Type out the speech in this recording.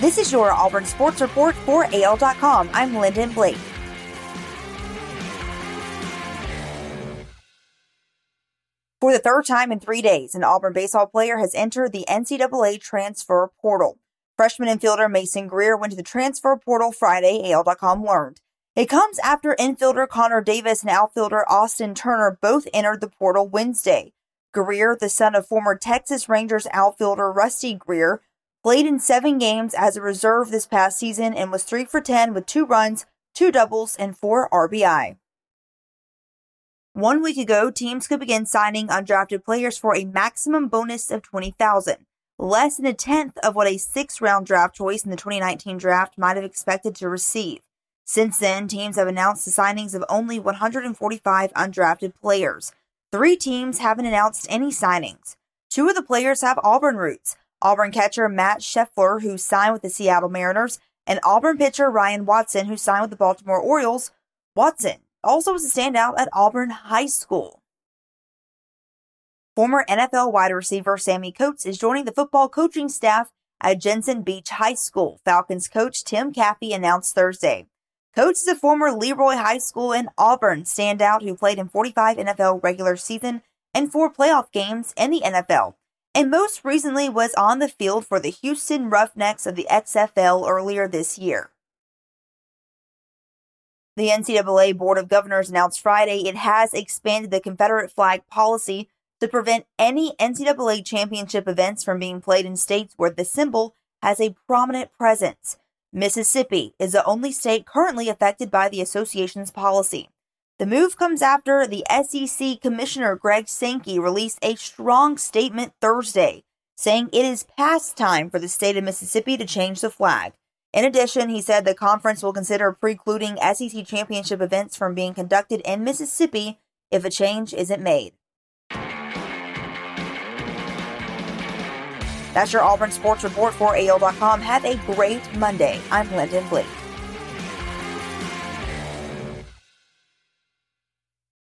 This is your Auburn Sports Report for AL.com. I'm Lyndon Blake. For the third time in three days, an Auburn baseball player has entered the NCAA transfer portal. Freshman infielder Mason Greer went to the transfer portal Friday, AL.com learned. It comes after infielder Connor Davis and outfielder Austin Turner both entered the portal Wednesday. Greer, the son of former Texas Rangers outfielder Rusty Greer, played in seven games as a reserve this past season and was 3 for 10 with two runs, two doubles, and four RBI. One week ago, teams could begin signing undrafted players for a maximum bonus of 20000 less than a tenth of what a six round draft choice in the 2019 draft might have expected to receive. Since then, teams have announced the signings of only 145 undrafted players. Three teams haven't announced any signings. Two of the players have Auburn roots Auburn catcher Matt Scheffler, who signed with the Seattle Mariners, and Auburn pitcher Ryan Watson, who signed with the Baltimore Orioles. Watson also was a standout at Auburn High School. Former NFL wide receiver Sammie Coates is joining the football coaching staff at Jensen Beach High School, Falcons coach Tim Caffey announced Thursday. Coates is a former Leroy High School and Auburn standout who played in 45 NFL regular season and four playoff games in the NFL, and most recently was on the field for the Houston Roughnecks of the XFL earlier this year. The NCAA Board of Governors announced Friday it has expanded the Confederate flag policy to prevent any NCAA championship events from being played in states where the symbol has a prominent presence. Mississippi is the only state currently affected by the association's policy. The move comes after the SEC Commissioner Greg Sankey released a strong statement Thursday saying it is past time for the state of Mississippi to change the flag. In addition, he said the conference will consider precluding SEC championship events from being conducted in Mississippi if a change isn't made. That's your Auburn Sports Report for AL.com. Have a great Monday. I'm Lyndon Blake.